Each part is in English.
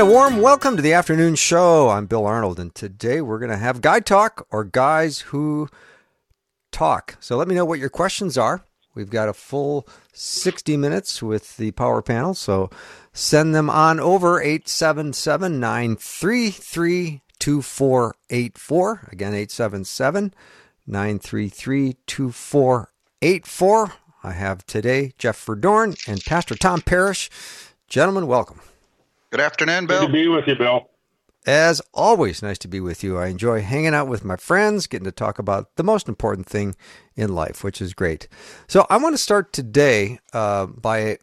And a warm welcome to the afternoon show. I'm Bill Arnold, and today we're going to have Guy Talk or Guys Who Talk. So let me know what your questions are. We've got a full 60 minutes with the power panel, so send them on over 877 933 2484. Again, 877 933 2484. I have today Jeff Verdoorn and Pastor Tom Parrish. Gentlemen, welcome. Good afternoon, Bill. Good to be with you, Bill. As always, nice to be with you. I enjoy hanging out with my friends, getting to talk about the most important thing in life, which is great. So, I want to start today uh, by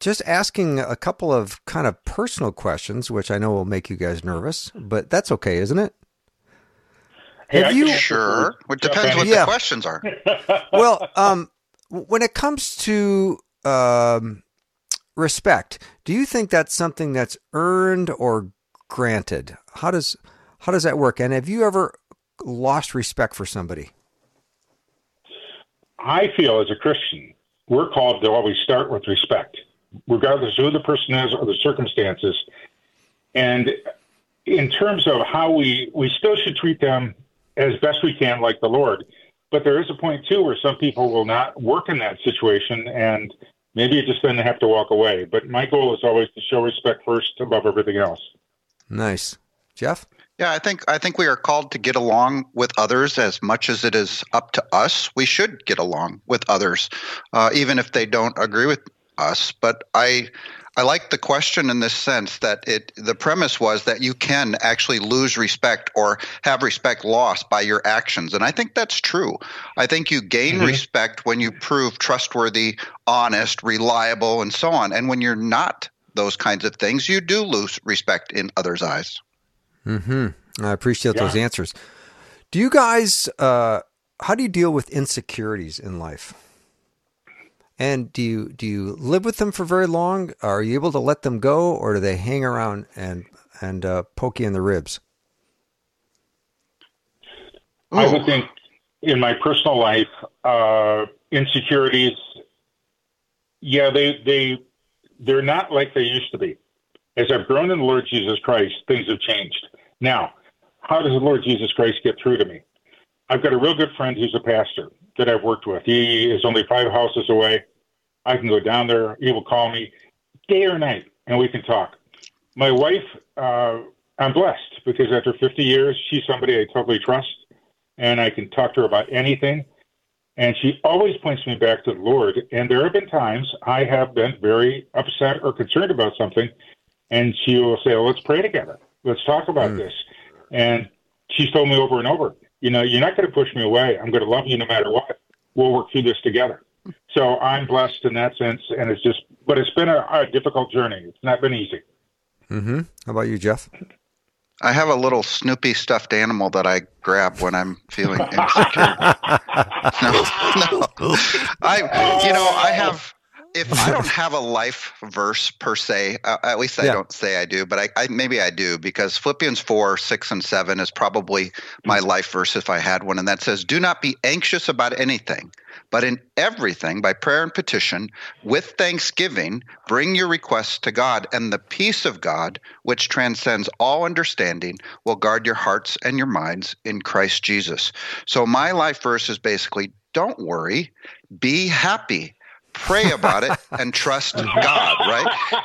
just asking a couple of kind of personal questions, which I know will make you guys nervous, but that's okay, isn't it? Hey, Have you sure? It depends what yeah. the questions are. well, um, when it comes to um, respect, do you think that's something that's earned or granted? How does how does that work? And have you ever lost respect for somebody? I feel as a Christian, we're called to always start with respect, regardless of who the person is or the circumstances. And in terms of how we we still should treat them as best we can, like the Lord. But there is a point too where some people will not work in that situation, and maybe you just then have to walk away. But my goal is always to show respect first above everything else. Nice, Jeff. Yeah, I think I think we are called to get along with others as much as it is up to us. We should get along with others, uh, even if they don't agree with us. But I I like the question in this sense that it the premise was that you can actually lose respect or have respect lost by your actions and I think that's true. I think you gain mm-hmm. respect when you prove trustworthy, honest, reliable and so on. And when you're not those kinds of things, you do lose respect in others' eyes. Mhm. I appreciate yeah. those answers. Do you guys uh how do you deal with insecurities in life? And do you do you live with them for very long? Are you able to let them go, or do they hang around and and uh, poke you in the ribs? I would think in my personal life, uh, insecurities. Yeah, they they they're not like they used to be. As I've grown in the Lord Jesus Christ, things have changed. Now, how does the Lord Jesus Christ get through to me? I've got a real good friend who's a pastor that I've worked with. He is only five houses away. I can go down there. He will call me day or night, and we can talk. My wife, uh, I'm blessed because after 50 years, she's somebody I totally trust, and I can talk to her about anything. And she always points me back to the Lord. And there have been times I have been very upset or concerned about something, and she will say, well, "Let's pray together. Let's talk about mm. this." And she's told me over and over, you know, you're not going to push me away. I'm going to love you no matter what. We'll work through this together. So I'm blessed in that sense, and it's just, but it's been a, a difficult journey. It's not been easy. Mm-hmm. How about you, Jeff? I have a little Snoopy stuffed animal that I grab when I'm feeling insecure. no, no. I, you know, I have if I don't have a life verse per se, uh, at least I yeah. don't say I do, but I, I, maybe I do because Philippians four, six, and seven is probably my life verse if I had one, and that says, "Do not be anxious about anything, but in everything by prayer and petition with thanksgiving bring your requests to God, and the peace of God, which transcends all understanding, will guard your hearts and your minds in Christ Jesus." So my life verse is basically, "Don't worry, be happy." Pray about it and trust God, right?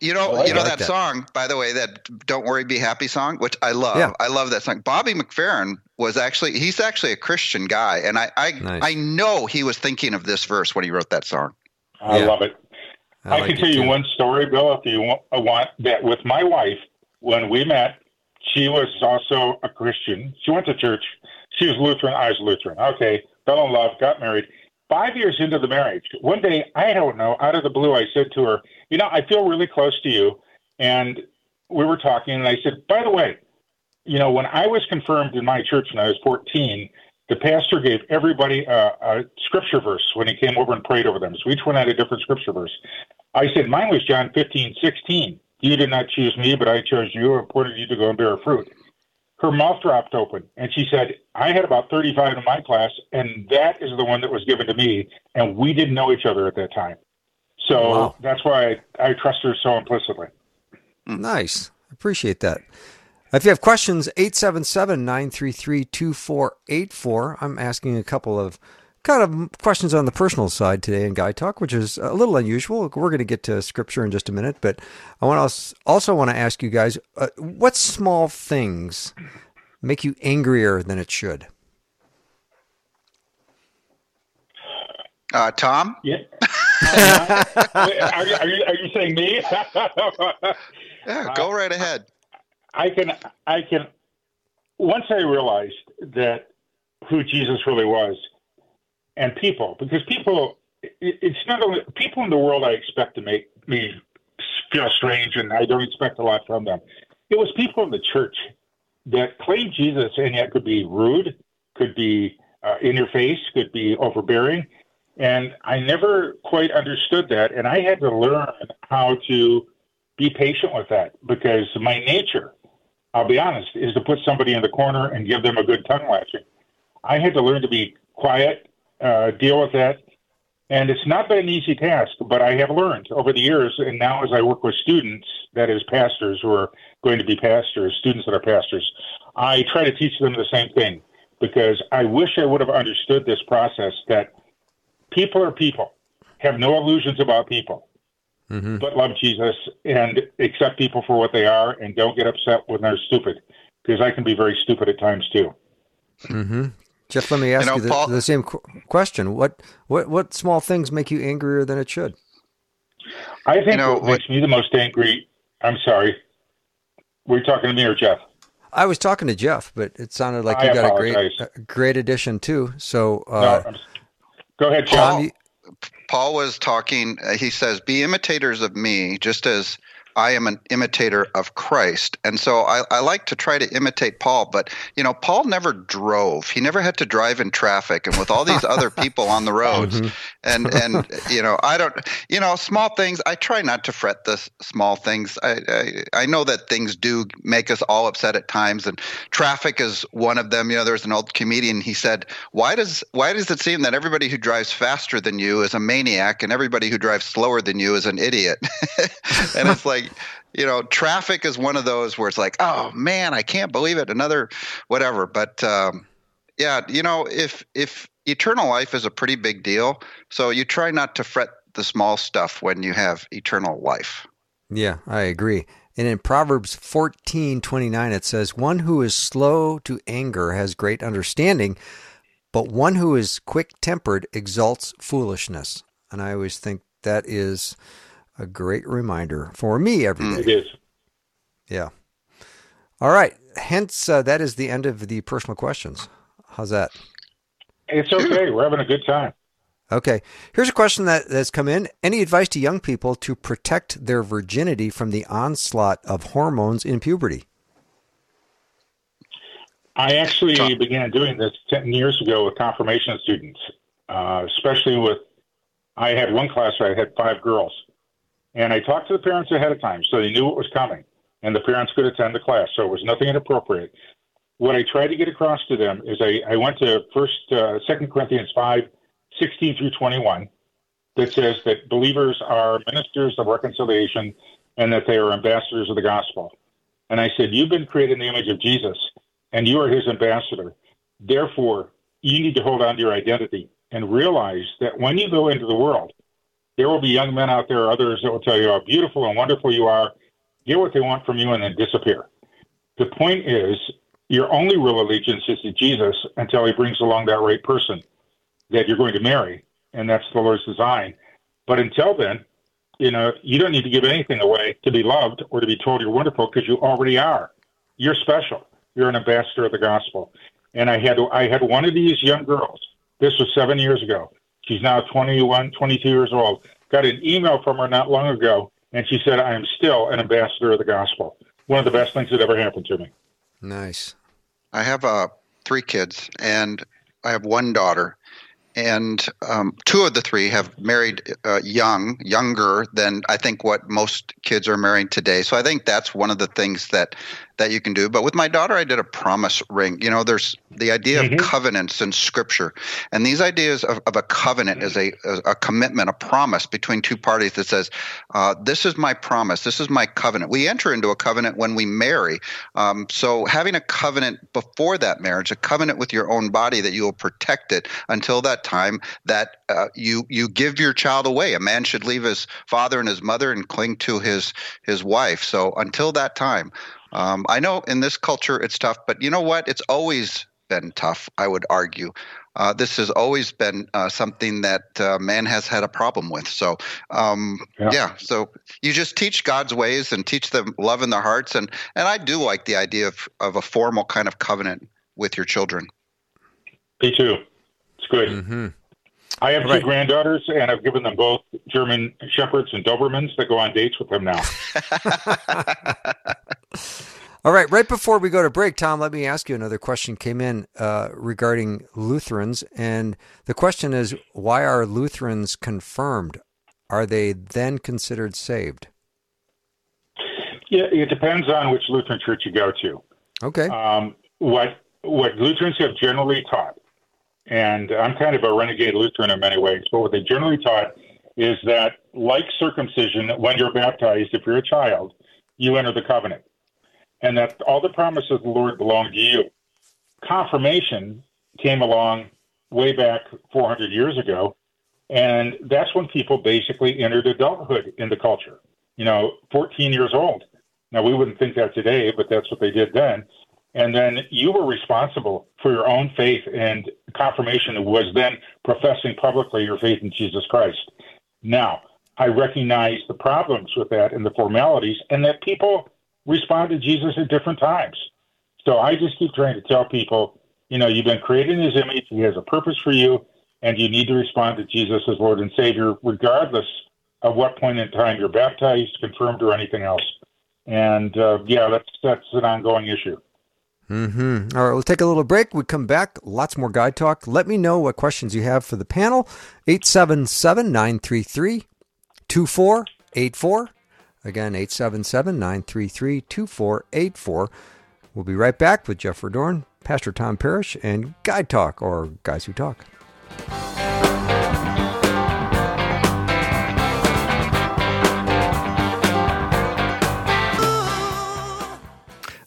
You know, oh, you know like that, that, song, by the way, that "Don't Worry, Be Happy" song, which I love. Yeah. I love that song. Bobby McFerrin was actually he's actually a Christian guy, and I I, nice. I know he was thinking of this verse when he wrote that song. I yeah. love it. I, I like can tell you one story, Bill, if you want, want that. With my wife, when we met, she was also a Christian. She went to church. She was Lutheran. I was Lutheran. Okay, fell in love, got married five years into the marriage, one day, I don't know, out of the blue, I said to her, You know, I feel really close to you. And we were talking, and I said, by the way, you know, when I was confirmed in my church when I was 14, the pastor gave everybody a, a scripture verse when he came over and prayed over them. So each one had a different scripture verse. I said, mine was John 15, 16. You did not choose me, but I chose you appointed you to go and bear fruit. Her mouth dropped open, and she said, I had about 35 in my class, and that is the one that was given to me, and we didn't know each other at that time. So wow. that's why I, I trust her so implicitly. Nice. Appreciate that. If you have questions, 877 933 2484. I'm asking a couple of kind of questions on the personal side today in Guy Talk, which is a little unusual. We're going to get to scripture in just a minute, but I want to also want to ask you guys uh, what small things make you angrier than it should? Uh, Tom? Yeah. are, you, are, you, are, you, saying me? yeah, go right ahead. I can, I can. Once I realized that who Jesus really was, and people, because people, it's not only people in the world I expect to make me feel strange, and I don't expect a lot from them. It was people in the church that claimed Jesus and yet could be rude, could be uh, in your face, could be overbearing. And I never quite understood that. And I had to learn how to be patient with that because my nature, I'll be honest, is to put somebody in the corner and give them a good tongue lashing. I had to learn to be quiet, uh, deal with that. And it's not been an easy task, but I have learned over the years. And now, as I work with students, that is, pastors who are going to be pastors, students that are pastors, I try to teach them the same thing because I wish I would have understood this process that people are people, have no illusions about people, mm-hmm. but love Jesus and accept people for what they are and don't get upset when they're stupid because I can be very stupid at times too. Mm-hmm. Jeff, let me ask you, know, you the, Paul, the, same question. What, what, what small things make you angrier than it should? I think you know, what makes me the most angry. I'm sorry. Were you talking to me or Jeff? I was talking to Jeff, but it sounded like I you got a great, a great addition too. So, uh, no, go ahead, John. Paul, Paul was talking. Uh, he says, "Be imitators of me, just as I am an imitator of Christ. And so I, I, like to try to imitate Paul, but you know, Paul never drove. He never had to drive in traffic and with all these other people on the roads. Mm-hmm. And and you know, I don't you know, small things I try not to fret the small things. I, I I know that things do make us all upset at times and traffic is one of them. You know, there's an old comedian, he said, Why does why does it seem that everybody who drives faster than you is a maniac and everybody who drives slower than you is an idiot? and it's like you know, traffic is one of those where it's like, oh man, I can't believe it, another whatever. But um, yeah, you know, if if eternal life is a pretty big deal, so you try not to fret the small stuff when you have eternal life. Yeah, I agree. And in Proverbs fourteen twenty nine, it says, "One who is slow to anger has great understanding." But one who is quick tempered exalts foolishness. And I always think that is a great reminder for me every mm, day. It is. Yeah. All right. Hence, uh, that is the end of the personal questions. How's that? It's okay. We're having a good time. Okay. Here's a question that has come in. Any advice to young people to protect their virginity from the onslaught of hormones in puberty? I actually began doing this 10 years ago with confirmation students, uh, especially with, I had one class where I had five girls. And I talked to the parents ahead of time so they knew what was coming and the parents could attend the class. So it was nothing inappropriate. What I tried to get across to them is I, I went to first, uh, Corinthians 5, 16 through 21, that says that believers are ministers of reconciliation and that they are ambassadors of the gospel. And I said, You've been created in the image of Jesus, and you are his ambassador. Therefore, you need to hold on to your identity and realize that when you go into the world, there will be young men out there, others that will tell you how beautiful and wonderful you are, get what they want from you, and then disappear. The point is, your only real allegiance is to Jesus until he brings along that right person that you're going to marry, and that's the Lord's design. But until then, you know, you don't need to give anything away to be loved or to be told you're wonderful because you already are. You're special. You're an ambassador of the gospel. And I had I had one of these young girls. This was seven years ago. She's now 21, 22 years old. Got an email from her not long ago, and she said, I am still an ambassador of the gospel. one of the best things that ever happened to me. Nice. I have uh, three kids, and I have one daughter, and um, two of the three have married uh, young, younger than I think what most kids are marrying today. So I think that's one of the things that that you can do. But with my daughter, I did a promise ring. You know, there's the idea mm-hmm. of covenants in Scripture, and these ideas of, of a covenant is a, a commitment, a promise between two parties that says, uh, "This is my promise. This is my covenant." We enter into a covenant when we marry. Um, so having a covenant before that marriage, a covenant with your own body that you will protect it until that time that uh, you you give your child away. A man should leave his father and his mother and cling to his his wife. So until that time. Um, I know in this culture it's tough, but you know what? It's always been tough, I would argue. Uh, this has always been uh, something that uh, man has had a problem with. So, um, yeah. yeah. so you just teach God's ways and teach them love in their hearts. And, and I do like the idea of, of a formal kind of covenant with your children. Me too. It's good. Mm-hmm. I have two granddaughters, and I've given them both German Shepherds and Dobermans that go on dates with them now. All right, right before we go to break, Tom, let me ask you another question came in uh, regarding Lutherans. And the question is why are Lutherans confirmed? Are they then considered saved? Yeah, it depends on which Lutheran church you go to. Okay. Um, what what Lutherans have generally taught and I'm kind of a renegade Lutheran in many ways, but what they generally taught is that, like circumcision, when you're baptized, if you're a child, you enter the covenant, and that all the promises of the Lord belong to you. Confirmation came along way back 400 years ago, and that's when people basically entered adulthood in the culture. You know, 14 years old. Now, we wouldn't think that today, but that's what they did then and then you were responsible for your own faith and confirmation was then professing publicly your faith in Jesus Christ. Now, I recognize the problems with that and the formalities, and that people respond to Jesus at different times. So I just keep trying to tell people, you know, you've been created in His image. He has a purpose for you, and you need to respond to Jesus as Lord and Savior, regardless of what point in time you're baptized, confirmed, or anything else. And uh, yeah, that's that's an ongoing issue. Mm-hmm. All right, we'll take a little break. We come back. Lots more Guy Talk. Let me know what questions you have for the panel. 877 933 2484. Again, 877 933 2484. We'll be right back with Jeff Verdoorn, Pastor Tom Parrish, and Guy Talk, or Guys Who Talk.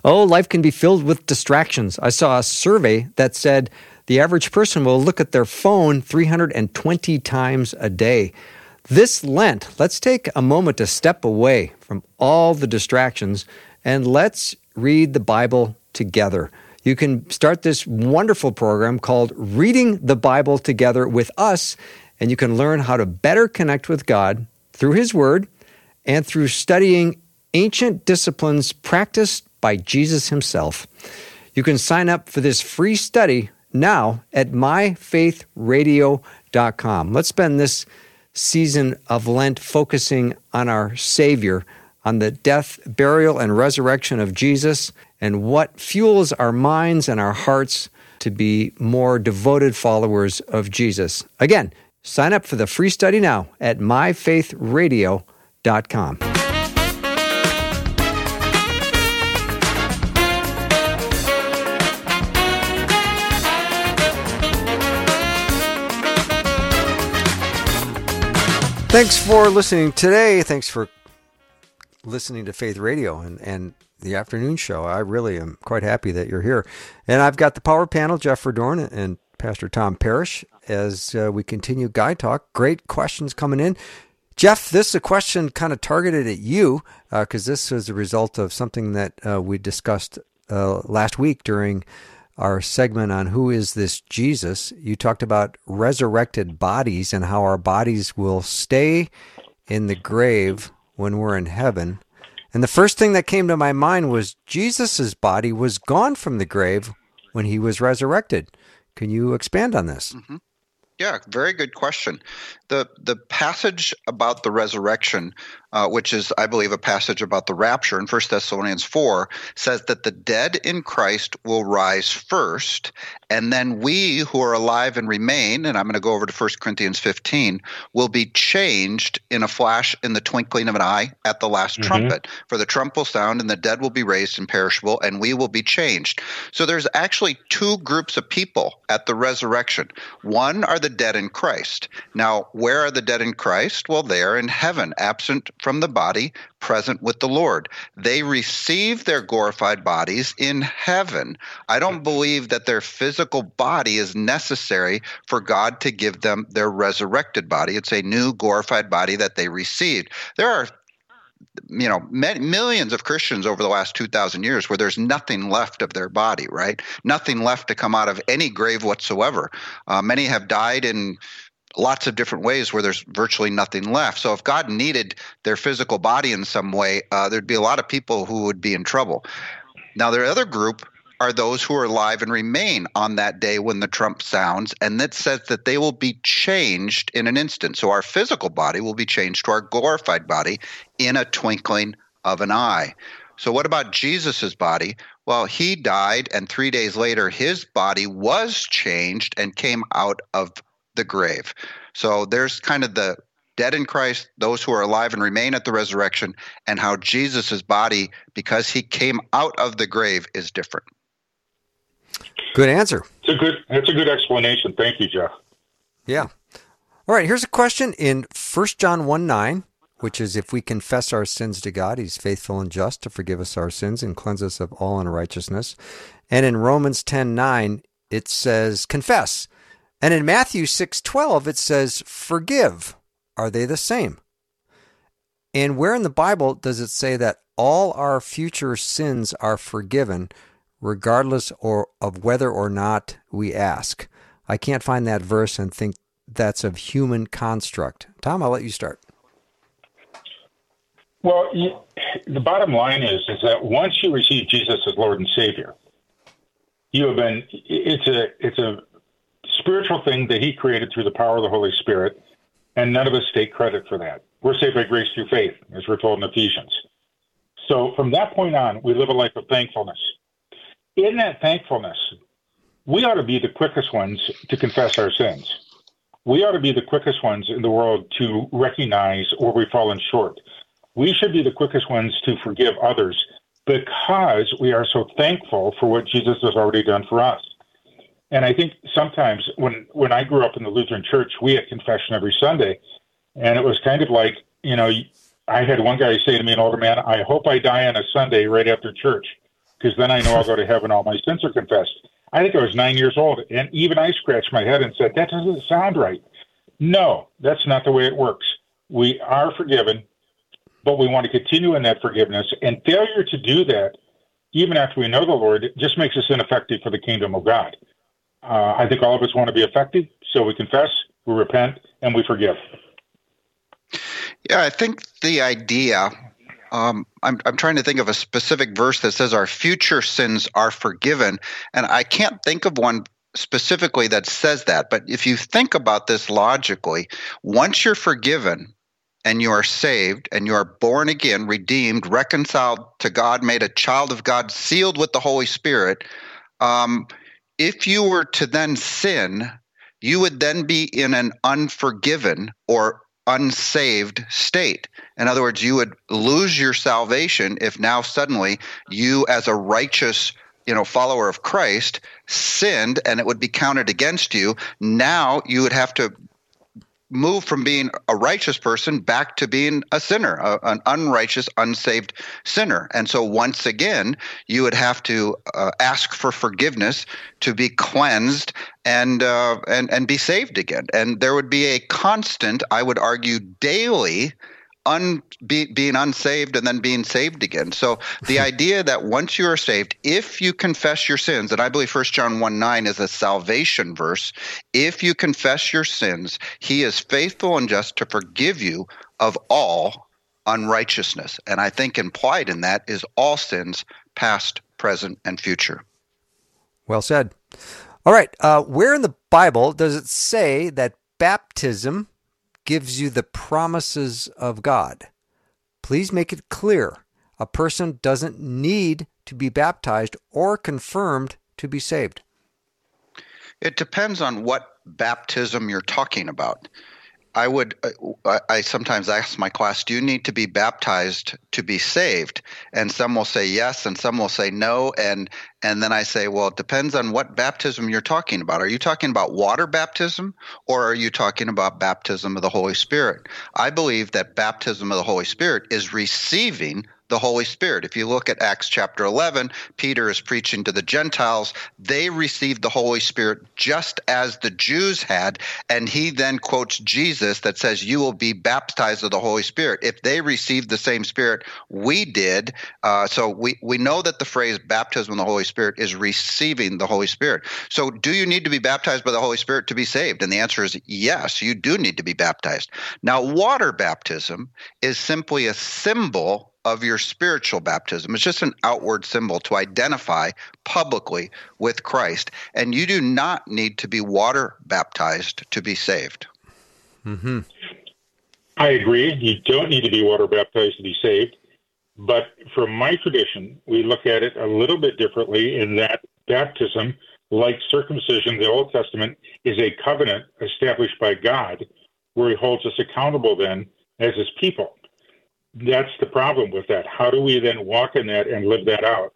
Oh, life can be filled with distractions. I saw a survey that said the average person will look at their phone 320 times a day. This Lent, let's take a moment to step away from all the distractions and let's read the Bible together. You can start this wonderful program called Reading the Bible Together with Us, and you can learn how to better connect with God through His Word and through studying ancient disciplines practiced by Jesus himself. You can sign up for this free study now at myfaithradio.com. Let's spend this season of Lent focusing on our Savior, on the death, burial, and resurrection of Jesus, and what fuels our minds and our hearts to be more devoted followers of Jesus. Again, sign up for the free study now at myfaithradio.com. Thanks for listening today. Thanks for listening to Faith Radio and, and the afternoon show. I really am quite happy that you're here. And I've got the power panel, Jeff Verdoorn and Pastor Tom Parrish, as uh, we continue Guy Talk. Great questions coming in. Jeff, this is a question kind of targeted at you because uh, this was a result of something that uh, we discussed uh, last week during our segment on who is this Jesus, you talked about resurrected bodies and how our bodies will stay in the grave when we're in heaven. And the first thing that came to my mind was Jesus' body was gone from the grave when he was resurrected. Can you expand on this? Mm-hmm. Yeah, very good question. the The passage about the resurrection uh, which is, I believe, a passage about the rapture in 1 Thessalonians 4, says that the dead in Christ will rise first, and then we who are alive and remain, and I'm going to go over to 1 Corinthians 15, will be changed in a flash in the twinkling of an eye at the last mm-hmm. trumpet. For the trump will sound, and the dead will be raised imperishable, and we will be changed. So there's actually two groups of people at the resurrection. One are the dead in Christ. Now, where are the dead in Christ? Well, they are in heaven, absent from the body, present with the Lord. They receive their glorified bodies in heaven. I don't believe that their physical body is necessary for God to give them their resurrected body. It's a new glorified body that they received. There are you know millions of christians over the last 2000 years where there's nothing left of their body right nothing left to come out of any grave whatsoever uh, many have died in lots of different ways where there's virtually nothing left. So if God needed their physical body in some way, uh, there'd be a lot of people who would be in trouble. Now, the other group are those who are alive and remain on that day when the trump sounds, and that says that they will be changed in an instant. So our physical body will be changed to our glorified body in a twinkling of an eye. So, what about Jesus' body? Well, he died, and three days later, his body was changed and came out of the grave. So there's kind of the dead in Christ, those who are alive and remain at the resurrection, and how Jesus' body, because he came out of the grave, is different. Good answer. It's a good that's a good explanation. Thank you, Jeff. Yeah. All right, here's a question in 1 John 1 9, which is if we confess our sins to God, he's faithful and just to forgive us our sins and cleanse us of all unrighteousness. And in Romans 10 9, it says, confess. And in Matthew 6:12 it says forgive. Are they the same? And where in the Bible does it say that all our future sins are forgiven regardless or of whether or not we ask? I can't find that verse and think that's of human construct. Tom, I'll let you start. Well, the bottom line is is that once you receive Jesus as Lord and Savior, you have been it's a it's a spiritual thing that He created through the power of the Holy Spirit, and none of us take credit for that. We're saved by grace through faith, as we're told in Ephesians. So from that point on, we live a life of thankfulness. In that thankfulness, we ought to be the quickest ones to confess our sins. We ought to be the quickest ones in the world to recognize where we've fallen short. We should be the quickest ones to forgive others because we are so thankful for what Jesus has already done for us. And I think sometimes when when I grew up in the Lutheran Church, we had confession every Sunday, and it was kind of like you know I had one guy say to me, an older man, "I hope I die on a Sunday right after church, because then I know I'll go to heaven. All my sins are confessed." I think I was nine years old, and even I scratched my head and said, "That doesn't sound right." No, that's not the way it works. We are forgiven, but we want to continue in that forgiveness. And failure to do that, even after we know the Lord, just makes us ineffective for the kingdom of God. Uh, I think all of us want to be effective, so we confess, we repent, and we forgive. Yeah, I think the idea. Um, I'm, I'm trying to think of a specific verse that says our future sins are forgiven, and I can't think of one specifically that says that. But if you think about this logically, once you're forgiven and you are saved and you are born again, redeemed, reconciled to God, made a child of God, sealed with the Holy Spirit, um, if you were to then sin, you would then be in an unforgiven or unsaved state. In other words, you would lose your salvation if now suddenly you, as a righteous you know follower of Christ sinned and it would be counted against you now you would have to move from being a righteous person back to being a sinner, a, an unrighteous, unsaved sinner. And so once again, you would have to uh, ask for forgiveness to be cleansed and uh, and and be saved again. And there would be a constant, I would argue, daily un, be, being unsaved and then being saved again. So the idea that once you are saved, if you confess your sins, and I believe 1 John 1 9 is a salvation verse, if you confess your sins, he is faithful and just to forgive you of all unrighteousness. And I think implied in that is all sins, past, present, and future. Well said. All right. Uh, where in the Bible does it say that baptism gives you the promises of God. Please make it clear a person doesn't need to be baptized or confirmed to be saved. It depends on what baptism you're talking about. I would, uh, I sometimes ask my class, do you need to be baptized to be saved? And some will say yes, and some will say no. And, and then I say, well, it depends on what baptism you're talking about. Are you talking about water baptism or are you talking about baptism of the Holy Spirit? I believe that baptism of the Holy Spirit is receiving the Holy Spirit. If you look at Acts chapter 11, Peter is preaching to the Gentiles. They received the Holy Spirit just as the Jews had. And he then quotes Jesus that says, You will be baptized of the Holy Spirit. If they received the same Spirit we did, uh, so we, we know that the phrase baptism of the Holy Spirit is receiving the Holy Spirit. So do you need to be baptized by the Holy Spirit to be saved? And the answer is yes, you do need to be baptized. Now, water baptism is simply a symbol of your spiritual baptism. It's just an outward symbol to identify publicly with Christ. And you do not need to be water baptized to be saved. Mm-hmm. I agree. You don't need to be water baptized to be saved. But from my tradition, we look at it a little bit differently in that baptism, like circumcision, the Old Testament, is a covenant established by God where he holds us accountable then as his people that's the problem with that. How do we then walk in that and live that out?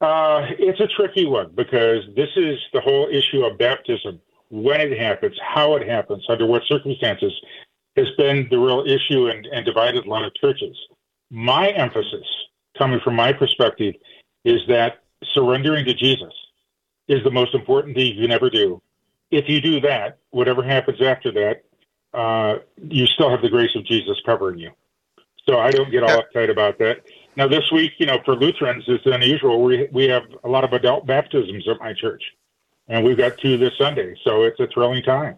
Uh, it's a tricky one because this is the whole issue of baptism. When it happens, how it happens, under what circumstances, has been the real issue and, and divided a lot of churches. My emphasis, coming from my perspective, is that surrendering to Jesus is the most important thing you can ever do. If you do that, whatever happens after that, uh, you still have the grace of Jesus covering you. So I don't get all uptight about that. Now, this week, you know, for Lutherans, it's unusual. We we have a lot of adult baptisms at my church, and we've got two this Sunday. So it's a thrilling time.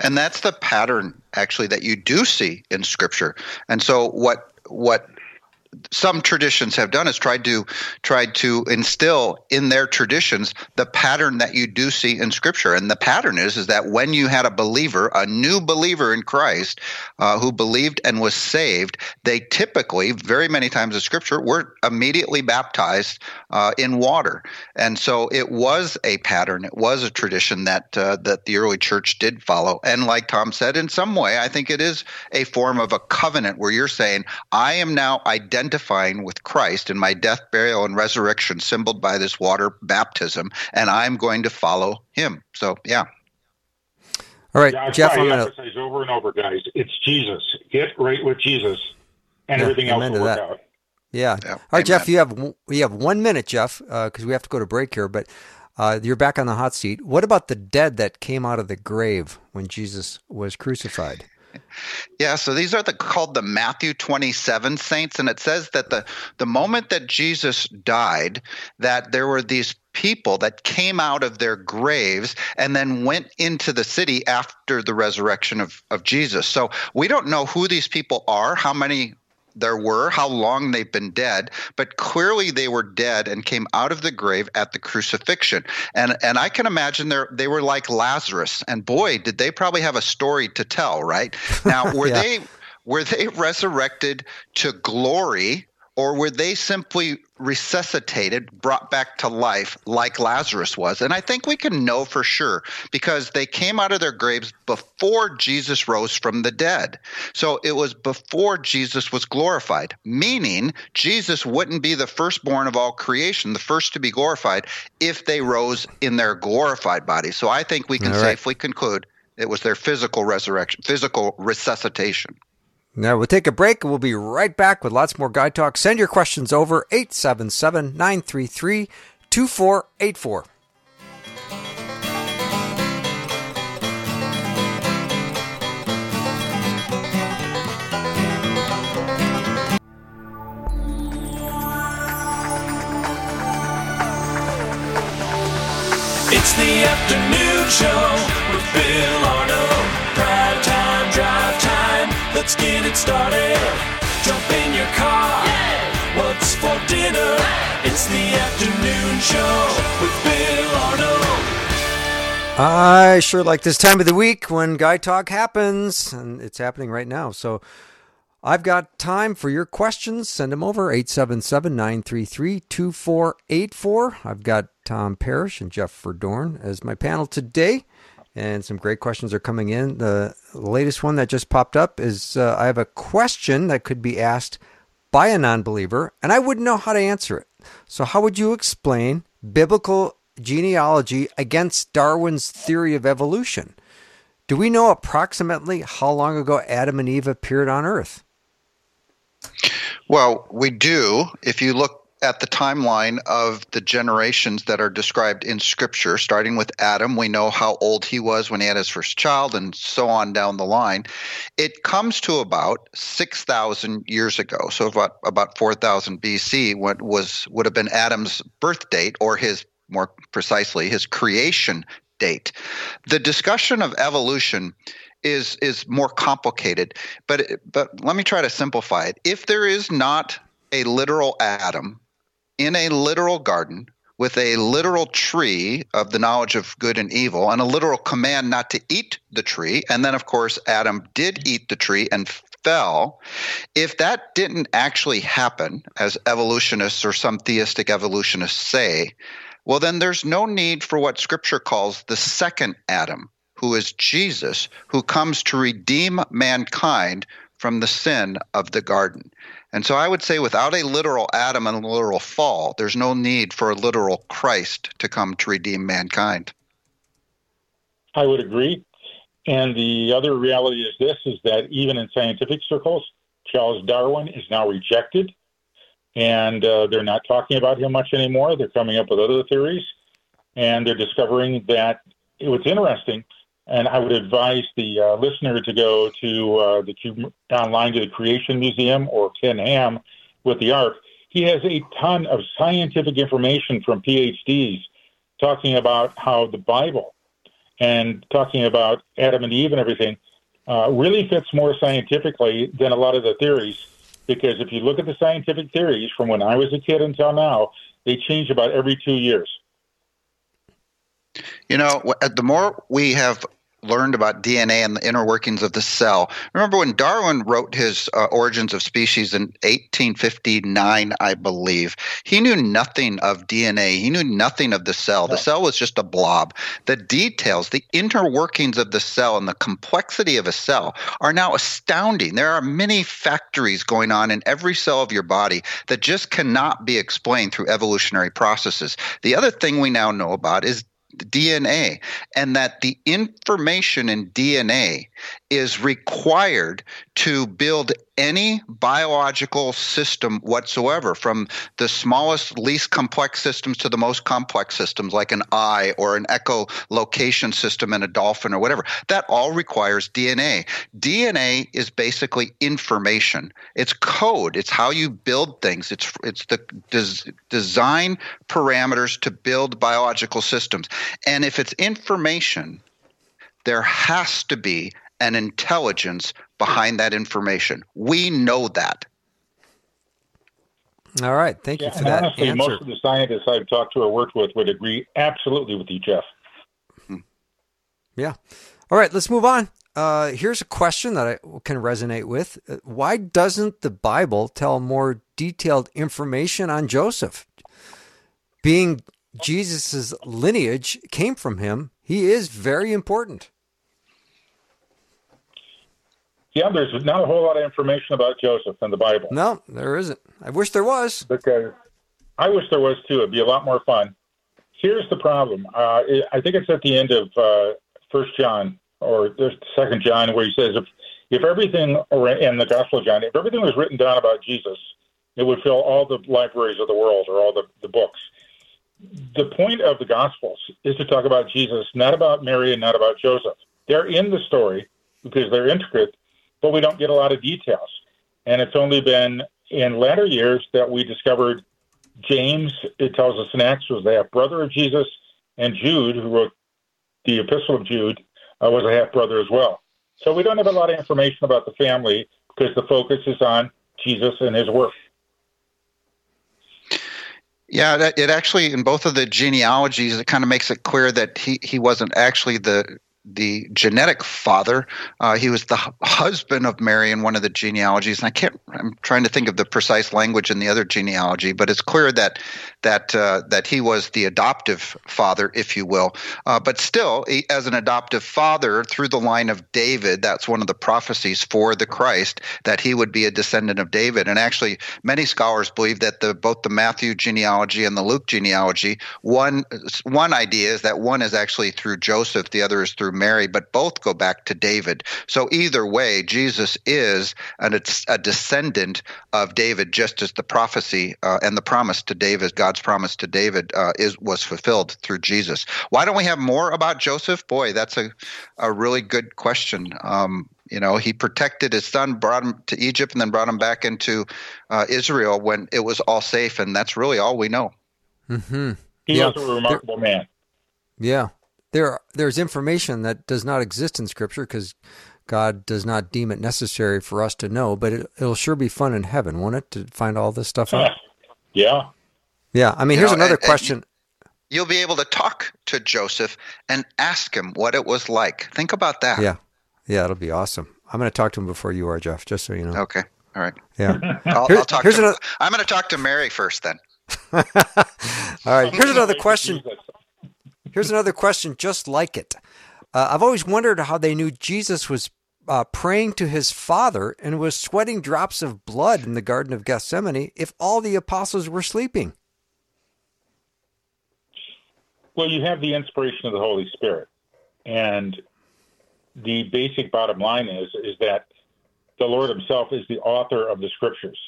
And that's the pattern, actually, that you do see in Scripture. And so, what what some traditions have done is tried to tried to instill in their traditions the pattern that you do see in scripture. And the pattern is is that when you had a believer a new believer in christ uh, who believed and was saved they typically very many times in scripture were immediately baptized uh, in water. And so it was a pattern. It was a tradition that uh, that the early church did follow. And like tom said in some way i think it is a form of a covenant where you're saying i am now identified identifying with Christ in my death, burial, and resurrection, symbolized by this water baptism, and I'm going to follow him. So, yeah. All right, yeah, Jeff. I'm gonna... emphasize over and over, guys. It's Jesus. Get right with Jesus, and yeah, everything else will work out. Yeah. yeah. All right, amen. Jeff. You have we have one minute, Jeff, because uh, we have to go to break here. But uh, you're back on the hot seat. What about the dead that came out of the grave when Jesus was crucified? Yeah, so these are the called the Matthew 27 saints and it says that the the moment that Jesus died that there were these people that came out of their graves and then went into the city after the resurrection of, of Jesus. So we don't know who these people are, how many there were, how long they've been dead, but clearly they were dead and came out of the grave at the crucifixion. And and I can imagine they they were like Lazarus, and boy, did they probably have a story to tell, right? Now, were yeah. they were they resurrected to glory or were they simply resuscitated, brought back to life like Lazarus was? And I think we can know for sure because they came out of their graves before Jesus rose from the dead. So it was before Jesus was glorified, meaning Jesus wouldn't be the firstborn of all creation, the first to be glorified, if they rose in their glorified body. So I think we can safely conclude it was their physical resurrection, physical resuscitation. Now we'll take a break and we'll be right back with lots more Guy Talk. Send your questions over 877 933 2484. It's the afternoon show with Bill Let's get it started. Jump in your car. Yeah. What's for dinner? Hey. It's the afternoon show with Bill Arnold. I sure like this time of the week when Guy Talk happens, and it's happening right now. So I've got time for your questions. Send them over 877 933 2484. I've got Tom Parrish and Jeff Verdoorn as my panel today, and some great questions are coming in. The latest one that just popped up is uh, I have a question that could be asked by a non believer, and I wouldn't know how to answer it. So, how would you explain biblical genealogy against Darwin's theory of evolution? Do we know approximately how long ago Adam and Eve appeared on Earth? Well, we do. If you look at the timeline of the generations that are described in Scripture, starting with Adam, we know how old he was when he had his first child, and so on down the line. It comes to about six thousand years ago, so about about four thousand BC, what was would have been Adam's birth date, or his more precisely his creation date. The discussion of evolution is is more complicated. But but let me try to simplify it. If there is not a literal Adam in a literal garden with a literal tree of the knowledge of good and evil and a literal command not to eat the tree, and then of course Adam did eat the tree and fell. If that didn't actually happen, as evolutionists or some theistic evolutionists say, well, then there's no need for what Scripture calls the second Adam, who is Jesus, who comes to redeem mankind from the sin of the garden. And so I would say without a literal Adam and a literal fall, there's no need for a literal Christ to come to redeem mankind. I would agree. And the other reality is this is that even in scientific circles, Charles Darwin is now rejected and uh, they're not talking about him much anymore. They're coming up with other theories, and they're discovering that it what's interesting. And I would advise the uh, listener to go to uh, the online to the Creation Museum or Ken Ham with the Ark. He has a ton of scientific information from PhDs talking about how the Bible and talking about Adam and Eve and everything uh, really fits more scientifically than a lot of the theories because if you look at the scientific theories from when I was a kid until now, they change about every two years. You know, the more we have learned about DNA and the inner workings of the cell. Remember when Darwin wrote his uh, Origins of Species in 1859, I believe, he knew nothing of DNA. He knew nothing of the cell. The cell was just a blob. The details, the inner workings of the cell and the complexity of a cell are now astounding. There are many factories going on in every cell of your body that just cannot be explained through evolutionary processes. The other thing we now know about is DNA, and that the information in DNA is required to build any biological system whatsoever, from the smallest, least complex systems to the most complex systems, like an eye or an echolocation system in a dolphin or whatever. That all requires DNA. DNA is basically information. It's code. It's how you build things. It's it's the des- design parameters to build biological systems. And if it's information, there has to be an intelligence behind that information. We know that. All right. Thank yeah, you for that honestly, answer. Most of the scientists I've talked to or worked with would agree absolutely with you, Jeff. Yeah. All right. Let's move on. Uh, here's a question that I can resonate with. Uh, Why doesn't the Bible tell more detailed information on Joseph? Being Jesus' lineage came from him, he is very important. Yeah, there's not a whole lot of information about Joseph in the Bible. No, there isn't. I wish there was. Because I wish there was too. It'd be a lot more fun. Here's the problem. Uh, it, I think it's at the end of uh, First John or Second John where he says if if everything or in the Gospel of John, if everything was written down about Jesus, it would fill all the libraries of the world or all the, the books. The point of the Gospels is to talk about Jesus, not about Mary and not about Joseph. They're in the story because they're intricate, but we don't get a lot of details. And it's only been in latter years that we discovered James, it tells us in Acts, was the half brother of Jesus, and Jude, who wrote the Epistle of Jude, uh, was a half brother as well. So we don't have a lot of information about the family because the focus is on Jesus and his work. Yeah, it actually in both of the genealogies, it kind of makes it clear that he he wasn't actually the the genetic father. Uh, he was the hu- husband of Mary in one of the genealogies, and I can't. I'm trying to think of the precise language in the other genealogy, but it's clear that that uh, that he was the adoptive father, if you will. Uh, but still, he, as an adoptive father through the line of David, that's one of the prophecies for the Christ that he would be a descendant of David. And actually, many scholars believe that the both the Matthew genealogy and the Luke genealogy, one one idea is that one is actually through Joseph, the other is through Mary, but both go back to David. So either way, Jesus is an, it's a descendant of David, just as the prophecy uh, and the promise to David, God's promise to David, uh, is was fulfilled through Jesus. Why don't we have more about Joseph? Boy, that's a a really good question. Um, you know, he protected his son, brought him to Egypt, and then brought him back into uh, Israel when it was all safe, and that's really all we know. Mm-hmm. He Yeah. was a remarkable man. Yeah. There there's information that does not exist in scripture because God does not deem it necessary for us to know, but it, it'll sure be fun in heaven, won't it, to find all this stuff out? Yeah. Yeah. I mean, You here's know, another and- and question. You'll be able to talk to Joseph and ask him what it was like. Think about that. Yeah. Yeah, it'll be awesome. I'm going to talk to him before you are, Jeff, just so you know. Okay. All right. Yeah. I'll, Here- I'll talk here's to. another- I'm going to talk to Mary first, then. All right. Here's another question. Here's another question just like it. Uh, I've always wondered how they knew Jesus was uh, praying to his Father and was sweating drops of blood in the Garden of Gethsemane if all the apostles were sleeping. Well, you have the inspiration of the Holy Spirit, and the basic bottom line is is that the Lord Himself is the author of the Scriptures.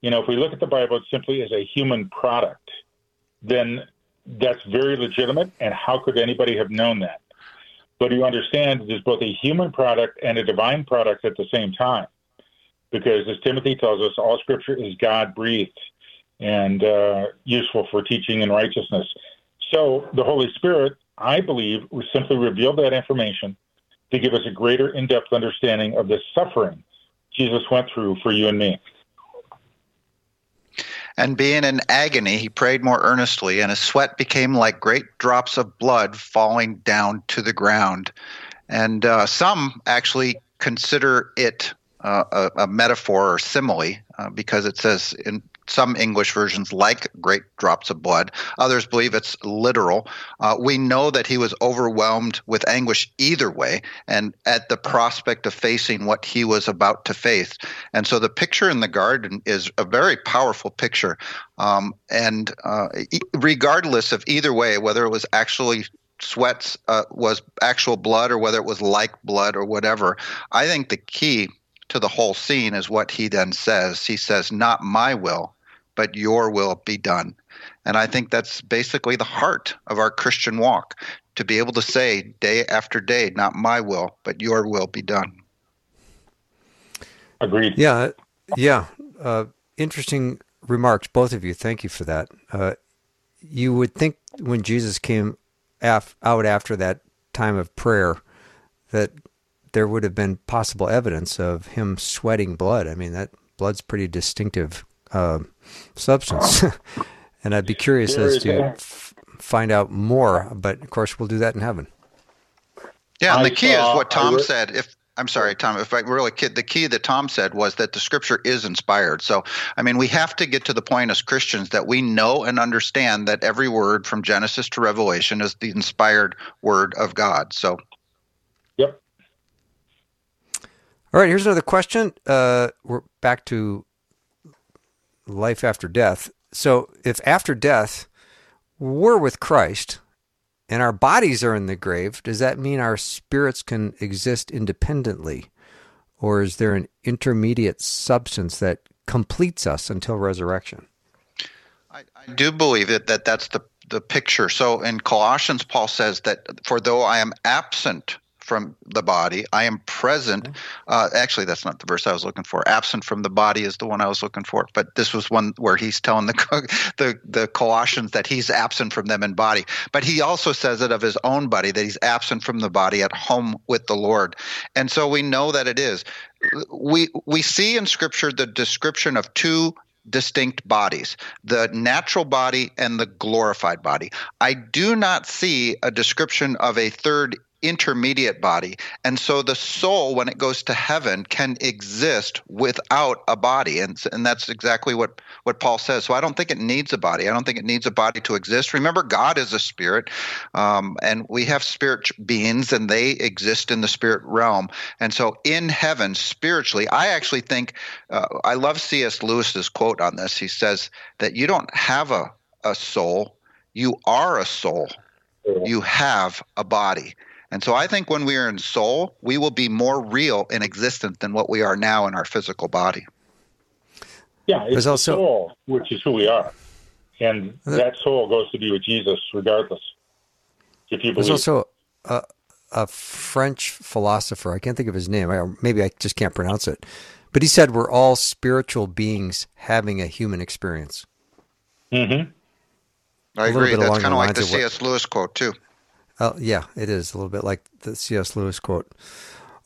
You know, if we look at the Bible simply as a human product, then that's very legitimate. And how could anybody have known that? But you understand it is both a human product and a divine product at the same time, because as Timothy tells us, all Scripture is God breathed and uh, useful for teaching in righteousness. So the Holy Spirit, I believe, simply revealed that information to give us a greater in depth understanding of the suffering Jesus went through for you and me. And being in agony, he prayed more earnestly, and his sweat became like great drops of blood falling down to the ground. And uh, some actually consider it uh, a, a metaphor or simile uh, because it says in some English versions, like great drops of blood. Others believe it's literal. Uh, we know that he was overwhelmed with anguish either way, and at the prospect of facing what he was about to face. And so the picture in the garden is a very powerful picture. Um, and uh, regardless of either way, whether it was actually sweats uh, was actual blood or whether it was like blood or whatever, I think the key to the whole scene is what he then says. He says, Not my will, but your will be done. And I think that's basically the heart of our Christian walk to be able to say day after day, Not my will, but your will be done. Agreed. Yeah, yeah. Uh, interesting remarks, both of you. Thank you for that. Uh, you would think when Jesus came af- out after that time of prayer that there would have been possible evidence of him sweating blood. I mean, that blood's pretty distinctive uh, substance, and I'd be curious There as to a- f- find out more. But of course, we'll do that in heaven. Yeah, and I the key is what Tom re- said. If I'm sorry, Tom, if I really kid, the key that Tom said was that the Scripture is inspired. So, I mean, we have to get to the point as Christians that we know and understand that every word from Genesis to Revelation is the inspired word of God. So, Yep. All right, here's another question. Uh, we're back to life after death. So, if after death we're with Christ and our bodies are in the grave, does that mean our spirits can exist independently? Or is there an intermediate substance that completes us until resurrection? I, I do believe that, that that's the the picture. So in Colossians, Paul says that for though I am absent from the body, I am present. Uh, actually, that's not the verse I was looking for. Absent from the body is the one I was looking for. But this was one where he's telling the the the Colossians that he's absent from them in body. But he also says it of his own body that he's absent from the body at home with the Lord. And so we know that it is. We we see in Scripture the description of two distinct bodies the natural body and the glorified body. I do not see a description of a third intermediate body. And so the soul, when it goes to heaven, can exist without a body. And, and that's exactly what, what Paul says. So I don't think it needs a body. I don't think it needs a body to exist. Remember, God is a spirit, um, and we have spirit beings, and they exist in the spirit realm. And so in heaven, spiritually, I actually think, uh, I love C.S. Lewis's quote on this. He says that you don't have a, a soul, you are a soul. You have a body. And so I think when we are in soul, we will be more real in existence than what we are now in our physical body. Yeah, it's There's the also- soul, which is who we are. And that soul goes to be with Jesus regardless. If you believe. There's also a, a French philosopher. I can't think of his name. I, maybe I just can't pronounce it. But he said we're all spiritual beings having a human experience. Mhm. I agree. That's kind of like the C.S. Lewis quote, too. Oh, yeah, it is a little bit like the C.S. Lewis quote.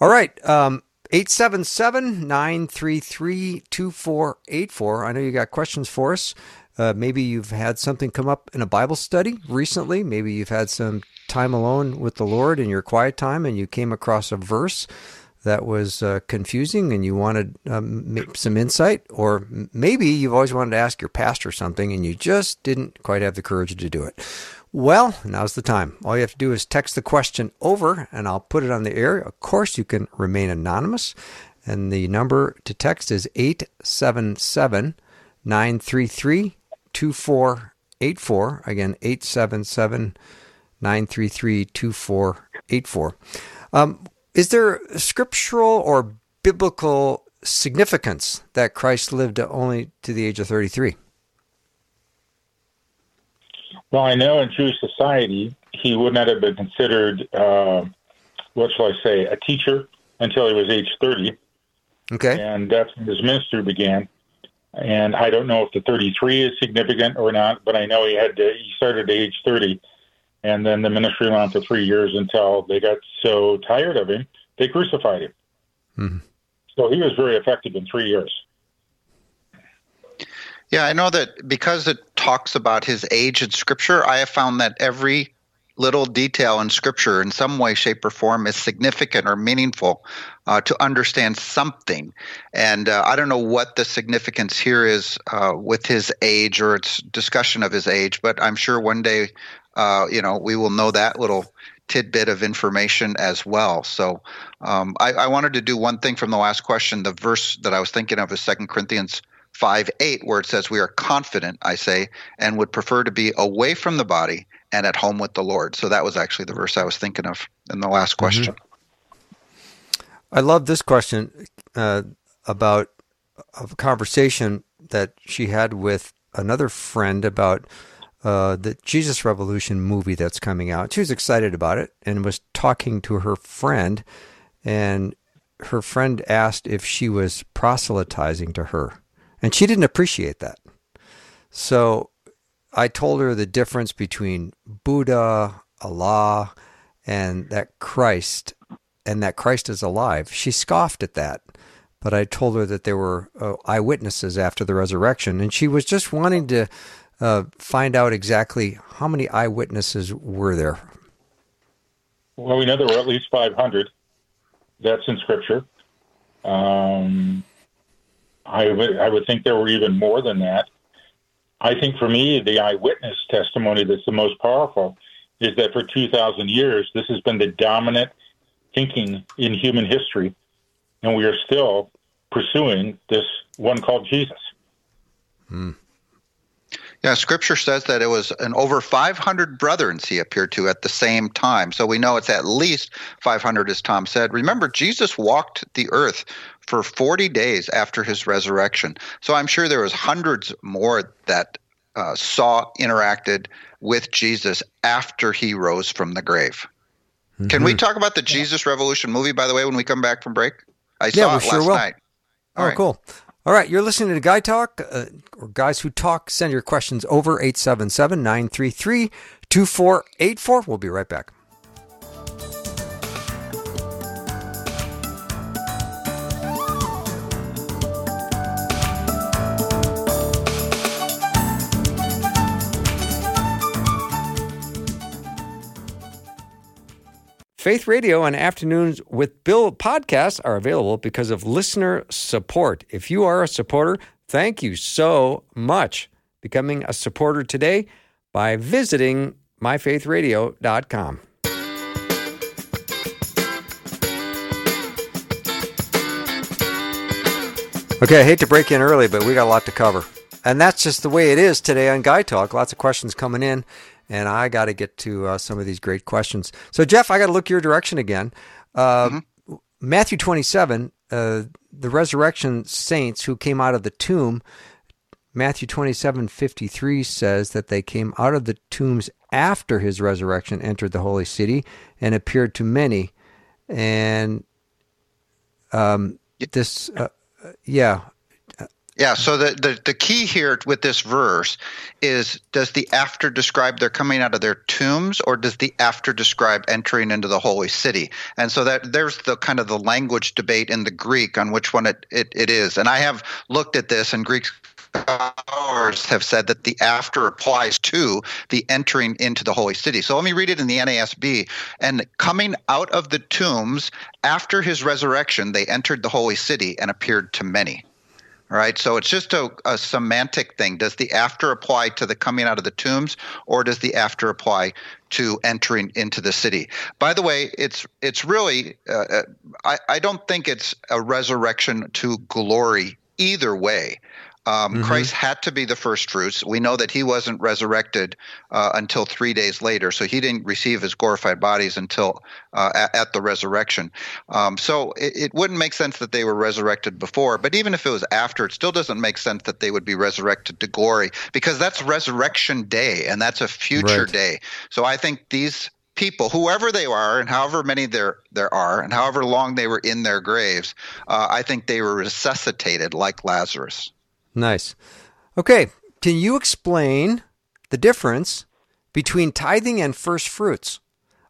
All right. Um, 877 933 2484. I know you got questions for us. Uh, maybe you've had something come up in a Bible study recently. Maybe you've had some time alone with the Lord in your quiet time and you came across a verse that was uh, confusing and you wanted um, some insight. Or maybe you've always wanted to ask your pastor something and you just didn't quite have the courage to do it. Well, now's the time. All you have to do is text the question over and I'll put it on the air. Of course, you can remain anonymous. And the number to text is 877 933 2484. Again, 877 933 2484. Um, Is there scriptural or biblical significance that Christ lived only to the age of 33? Well, I know in Jewish society, he would not have been considered, uh, what shall I say, a teacher until he was age 30. Okay. and that's when his ministry began. And I don't know if the 33 is significant or not, but I know he had to, he started at age 30, and then the ministry went on for three years until they got so tired of him they crucified him. Mhm. So he was very effective in three years. Yeah, I know that because it talks about his age in Scripture, I have found that every little detail in Scripture, in some way, shape, or form, is significant or meaningful uh, to understand something. And uh, I don't know what the significance here is uh, with his age or its discussion of his age, but I'm sure one day, uh, you know, we will know that little tidbit of information as well. So um, I, I wanted to do one thing from the last question. The verse that I was thinking of is Second Corinthians 5 8, where it says, We are confident, I say, and would prefer to be away from the body and at home with the Lord. So that was actually the verse I was thinking of in the last question. I love this question uh, about a conversation that she had with another friend about uh, the Jesus Revolution movie that's coming out. She was excited about it and was talking to her friend, and her friend asked if she was proselytizing to her, and she didn't appreciate that. So I told her the difference between Buddha, Allah, and that Christ, and that Christ is alive. She scoffed at that, but I told her that there were uh, eyewitnesses after the resurrection, and she was just wanting to uh, find out exactly how many eyewitnesses were there. Well, we know there were at least 500. That's in Scripture. Um, I would I would think there were even more than that. I think for me, the eyewitness testimony that's the most powerful is that for 2,000 years, this has been the dominant thinking in human history, and we are still pursuing this one called Jesus. Hmm. Yeah, Scripture says that it was an over 500 brethren he appeared to at the same time. So we know it's at least 500, as Tom said. Remember, Jesus walked the earth for 40 days after his resurrection. So I'm sure there was hundreds more that uh, saw, interacted with Jesus after he rose from the grave. Can we talk about the Jesus Revolution movie, by the way, when we come back from break? I Yeah, saw we it sure last will. night. Oh, All right. cool. All right, you're listening to Guy Talk, uh, or Guys Who Talk. Send your questions over 877 933 2484. We'll be right back. Faith Radio and Afternoons with Bill podcasts are available because of listener support. If you are a supporter, thank you so much. Becoming a supporter today by visiting myfaithradio.com. Okay, I hate to break in early, but we got a lot to cover. And that's just the way it is today on Guy Talk. Lots of questions coming in, and I got to get to uh, some of these great questions. So, Jeff, I got to look your direction again. Uh, Matthew 27, uh, the resurrection saints who came out of the tomb, Matthew 27, 53 says that they came out of the tombs after his resurrection, entered the holy city, and appeared to many. And um, this, uh, uh, yeah, Yeah, so the, the, the key here with this verse is does the after describe their coming out of their tombs or does the after describe entering into the holy city? And so that there's the kind of the language debate in the Greek on which one it, it, it is. And I have looked at this and Greek scholars have said that the after applies to the entering into the holy city. So let me read it in the NASB. And coming out of the tombs after his resurrection, they entered the holy city and appeared to many. Right, so it's just a, a semantic thing. Does the after apply to the coming out of the tombs, or does the after apply to entering into the city? By the way, it's it's really uh, uh, I I don't think it's a resurrection to glory either way. Um, Christ had to be the first fruits. We know that he wasn't resurrected uh, until three days later, so he didn't receive his glorified bodies until uh, at, at the resurrection. Um, so it, it wouldn't make sense that they were resurrected before, but even if it was after, it still doesn't make sense that they would be resurrected to glory because that's resurrection day and that's a future Right. day. So I think these people, whoever they are, and however many there there are, and however long they were in their graves, uh, I think they were resuscitated like Lazarus. Nice. Okay, can you explain the difference between tithing and first fruits?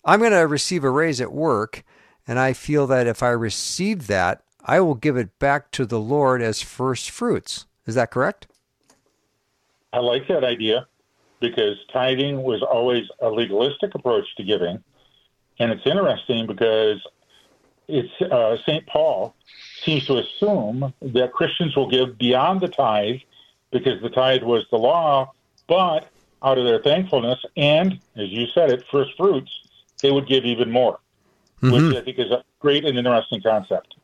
I'm going to receive a raise at work, and I feel that if I receive that, I will give it back to the Lord as first fruits. Is that correct? I like that idea because tithing was always a legalistic approach to giving. And it's interesting because it's uh, St. Paul seems to assume that Christians will give beyond the tithe because the tithe was the law, but out of their thankfulness and, as you said it, first fruits, they would give even more, which I think is a great and interesting concept.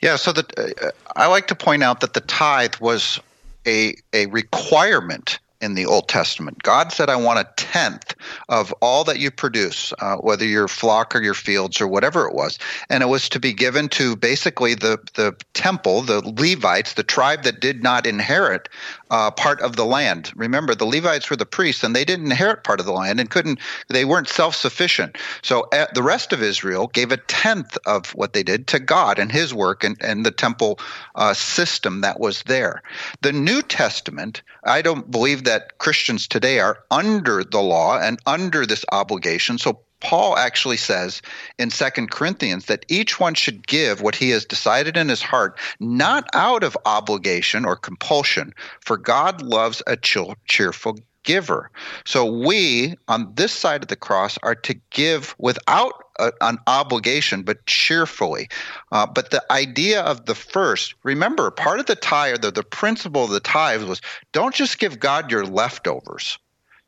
Yeah, so the, uh, I like to point out that the tithe was a a requirement in the Old Testament. God said, "I want a tenth of all that you produce, uh, whether your flock or your fields or whatever it was," and it was to be given to basically the the temple, the Levites, the tribe that did not inherit uh, part of the land. Remember, the Levites were the priests, and they didn't inherit part of the land and couldn't. They weren't self sufficient. So uh, the rest of Israel gave a tenth of what they did to God and His work and, and the temple uh, system that was there. The New Testament, I don't believe that Christians today are under the law and under this obligation. So Paul actually says in Second Corinthians that each one should give what he has decided in his heart, not out of obligation or compulsion, for God loves a cheerful giver. So we on this side of the cross are to give without a, an obligation, but cheerfully. Uh, but the idea of the first, remember, part of the tithe, the, the principle of the tithe was don't just give God your leftovers.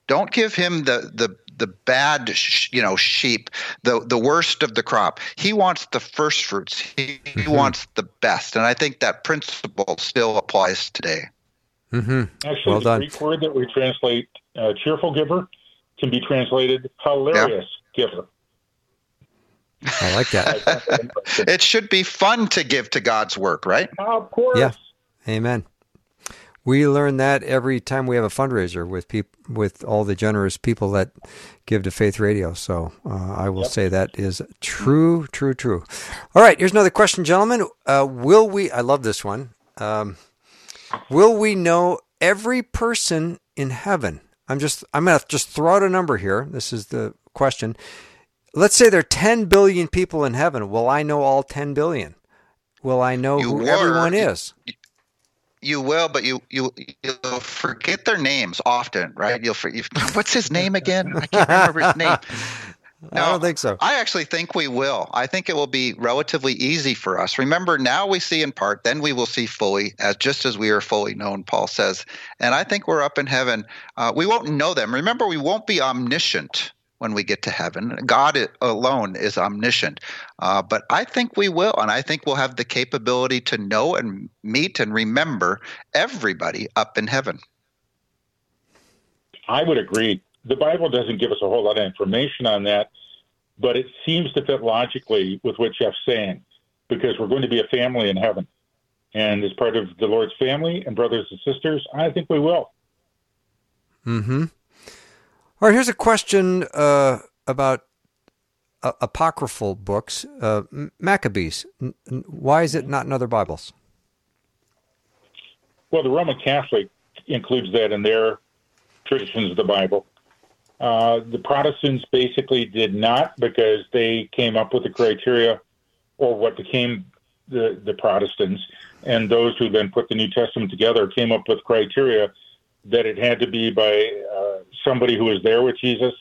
Don't give him the the the bad, sh- you know, sheep, the the worst of the crop. He wants the first fruits. He, he wants the best, and I think that principle still applies today. Mm-hmm. Actually, Well the done. Greek word that we translate uh, cheerful giver can be translated hilarious giver. I like that. It should be fun to give to God's work, right? of course. Yeah. Amen. We learn that every time we have a fundraiser with peop- with all the generous people that give to Faith Radio. So uh, I will say that is true, true, true. All right, here's another question, gentlemen. Uh, will we? I love this one. Um, will we know every person in heaven? I'm just I'm gonna just throw out a number here. This is the question. Let's say there are 10 billion people in heaven. Will I know all 10 billion? Will I know You who were. everyone is? You you will, but you you you'll forget their names often, right? You'll, for, you what's his name again? I can't remember his name. I don't think so. I actually think we will. I think it will be relatively easy for us. Remember, now we see in part, then we will see fully, as just as we are fully known. Paul says, and I think we're up in heaven. Uh, we won't know them. Remember, we won't be omniscient when we get to heaven. God alone is omniscient. Uh, but I think we will, and I think we'll have the capability to know and meet and remember everybody up in heaven. I would agree. The Bible doesn't give us a whole lot of information on that, but it seems to fit logically with what Jeff's saying, because we're going to be a family in heaven. And as part of the Lord's family and brothers and sisters, I think we will. Mm-hmm. All right, here's a question uh, about uh, apocryphal books, uh, Maccabees. Why is it not in other Bibles? Well, the Roman Catholic includes that in their traditions of the Bible. Uh, the Protestants basically did not because they came up with the criteria or what became the, the Protestants. And those who then put the New Testament together came up with criteria that it had to be by uh, somebody who was there with Jesus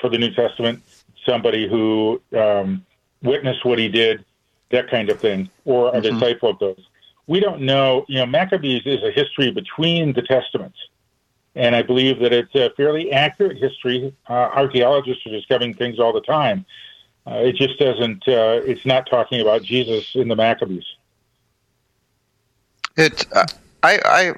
for the New Testament, somebody who um, witnessed what he did, that kind of thing, or a mm-hmm. disciple of those. We don't know. You know, Maccabees is a history between the Testaments and I believe that it's a fairly accurate history. Uh, archaeologists are discovering things all the time. Uh, it just doesn't. Uh, it's not talking about Jesus in the Maccabees. It. Uh, I. I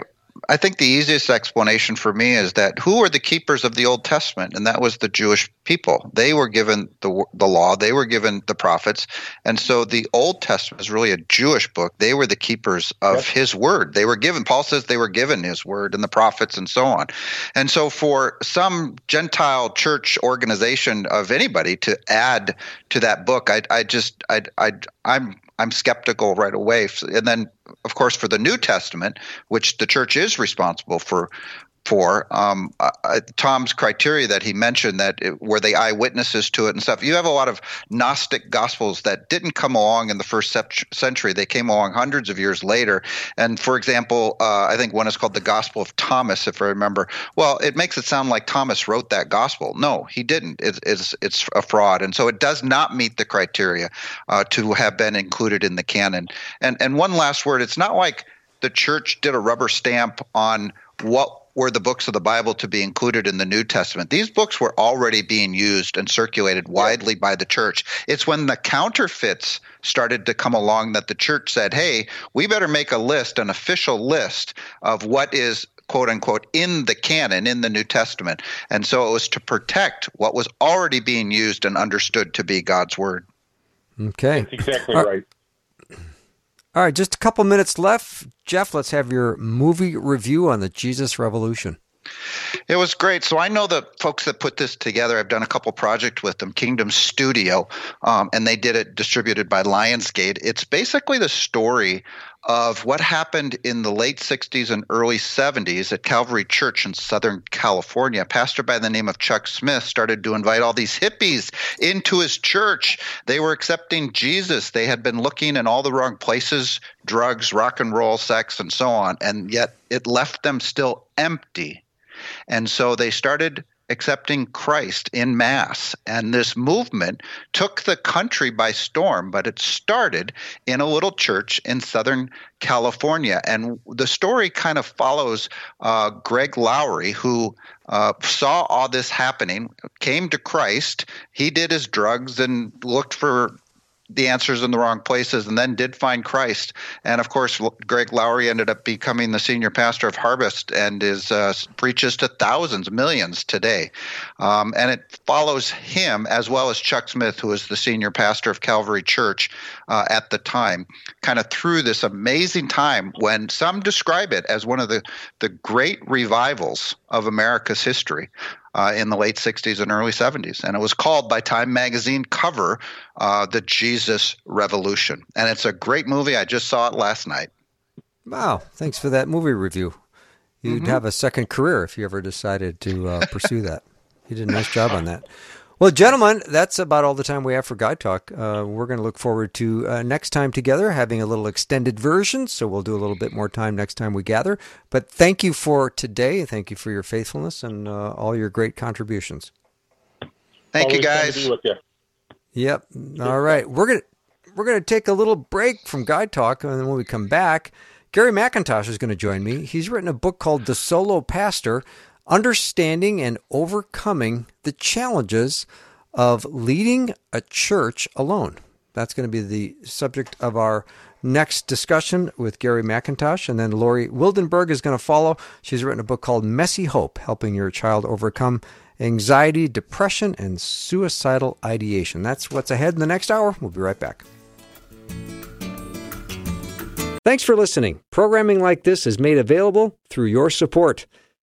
I think the easiest explanation for me is that who are the keepers of the Old Testament? And that was the Jewish people. They were given the, the law, they were given the prophets. And so the Old Testament is really a Jewish book. They were the keepers of yep. his word. They were given, Paul says they were given his word and the prophets and so on. And so for some Gentile church organization of anybody to add to that book, I, I just, I, I, I'm I'm skeptical right away. And then, of course, for the New Testament, which the church is responsible for for um, uh, Tom's criteria that he mentioned that it, were they eyewitnesses to it and stuff. You have a lot of Gnostic gospels that didn't come along in the first century. They came along hundreds of years later. And for example, uh, I think one is called the Gospel of Thomas, if I remember. Well, it makes it sound like Thomas wrote that gospel. No, he didn't. It, it's it's a fraud, and so it does not meet the criteria uh, to have been included in the canon. And and one last word: it's not like the church did a rubber stamp on what were the books of the Bible to be included in the New Testament. These books were already being used and circulated widely by the church. It's when the counterfeits started to come along that the church said, hey, we better make a list, an official list of what is quote unquote in the canon in the New Testament. And so it was to protect what was already being used and understood to be God's word. Okay. That's exactly right. All right, just a couple minutes left. Jeff, let's have your movie review on the Jesus Revolution. It was great. So I know the folks that put this together. I've done a couple projects with them, Kingdom Studio, um, and they did it distributed by Lionsgate. It's basically the story of what happened in the late 60s and early 70s at Calvary Church in Southern California. A pastor by the name of Chuck Smith started to invite all these hippies into his church. They were accepting Jesus. They had been looking in all the wrong places drugs, rock and roll, sex, and so on. And yet it left them still empty. And so they started accepting Christ in mass. And this movement took the country by storm, but it started in a little church in Southern California. And the story kind of follows uh, Greg Laurie, who uh, saw all this happening, came to Christ. He did his drugs and looked for the answers in the wrong places and then did find Christ. And of course, Greg Laurie ended up becoming the senior pastor of Harvest and is uh, preaches to thousands, millions today. Um, and it follows him as well as Chuck Smith, who is the senior pastor of Calvary Church uh, at the time, kind of through this amazing time when some describe it as one of the, the great revivals of America's history uh, in the late 60s and early 70s. And it was called by Time Magazine cover uh, The Jesus Revolution. And it's a great movie. I just saw it last night. Wow. Thanks for that movie review. You'd mm-hmm. have a second career if you ever decided to uh, pursue that. You did a nice job on that. Well, gentlemen, that's about all the time we have for Guy Talk. Uh, we're going to look forward to uh, next time together having a little extended version, so we'll do a little bit more time next time we gather. But thank you for today. Thank you for your faithfulness and uh, all your great contributions. Thank you, Always fun to guys. be with you. Yep. All right. We're gonna we're gonna take a little break from Guy Talk, and then when we come back, Gary McIntosh is going to join me. He's written a book called The Solo Pastor: Understanding and Overcoming the Challenges of Leading a Church Alone. That's going to be the subject of our next discussion with Gary McIntosh. And then Lori Wildenberg is going to follow. She's written a book called Messy Hope Helping Your Child Overcome Anxiety, Depression, and Suicidal Ideation. That's what's ahead in the next hour. We'll be right back. Thanks for listening. Programming like this is made available through your support.